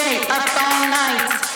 stay up all night.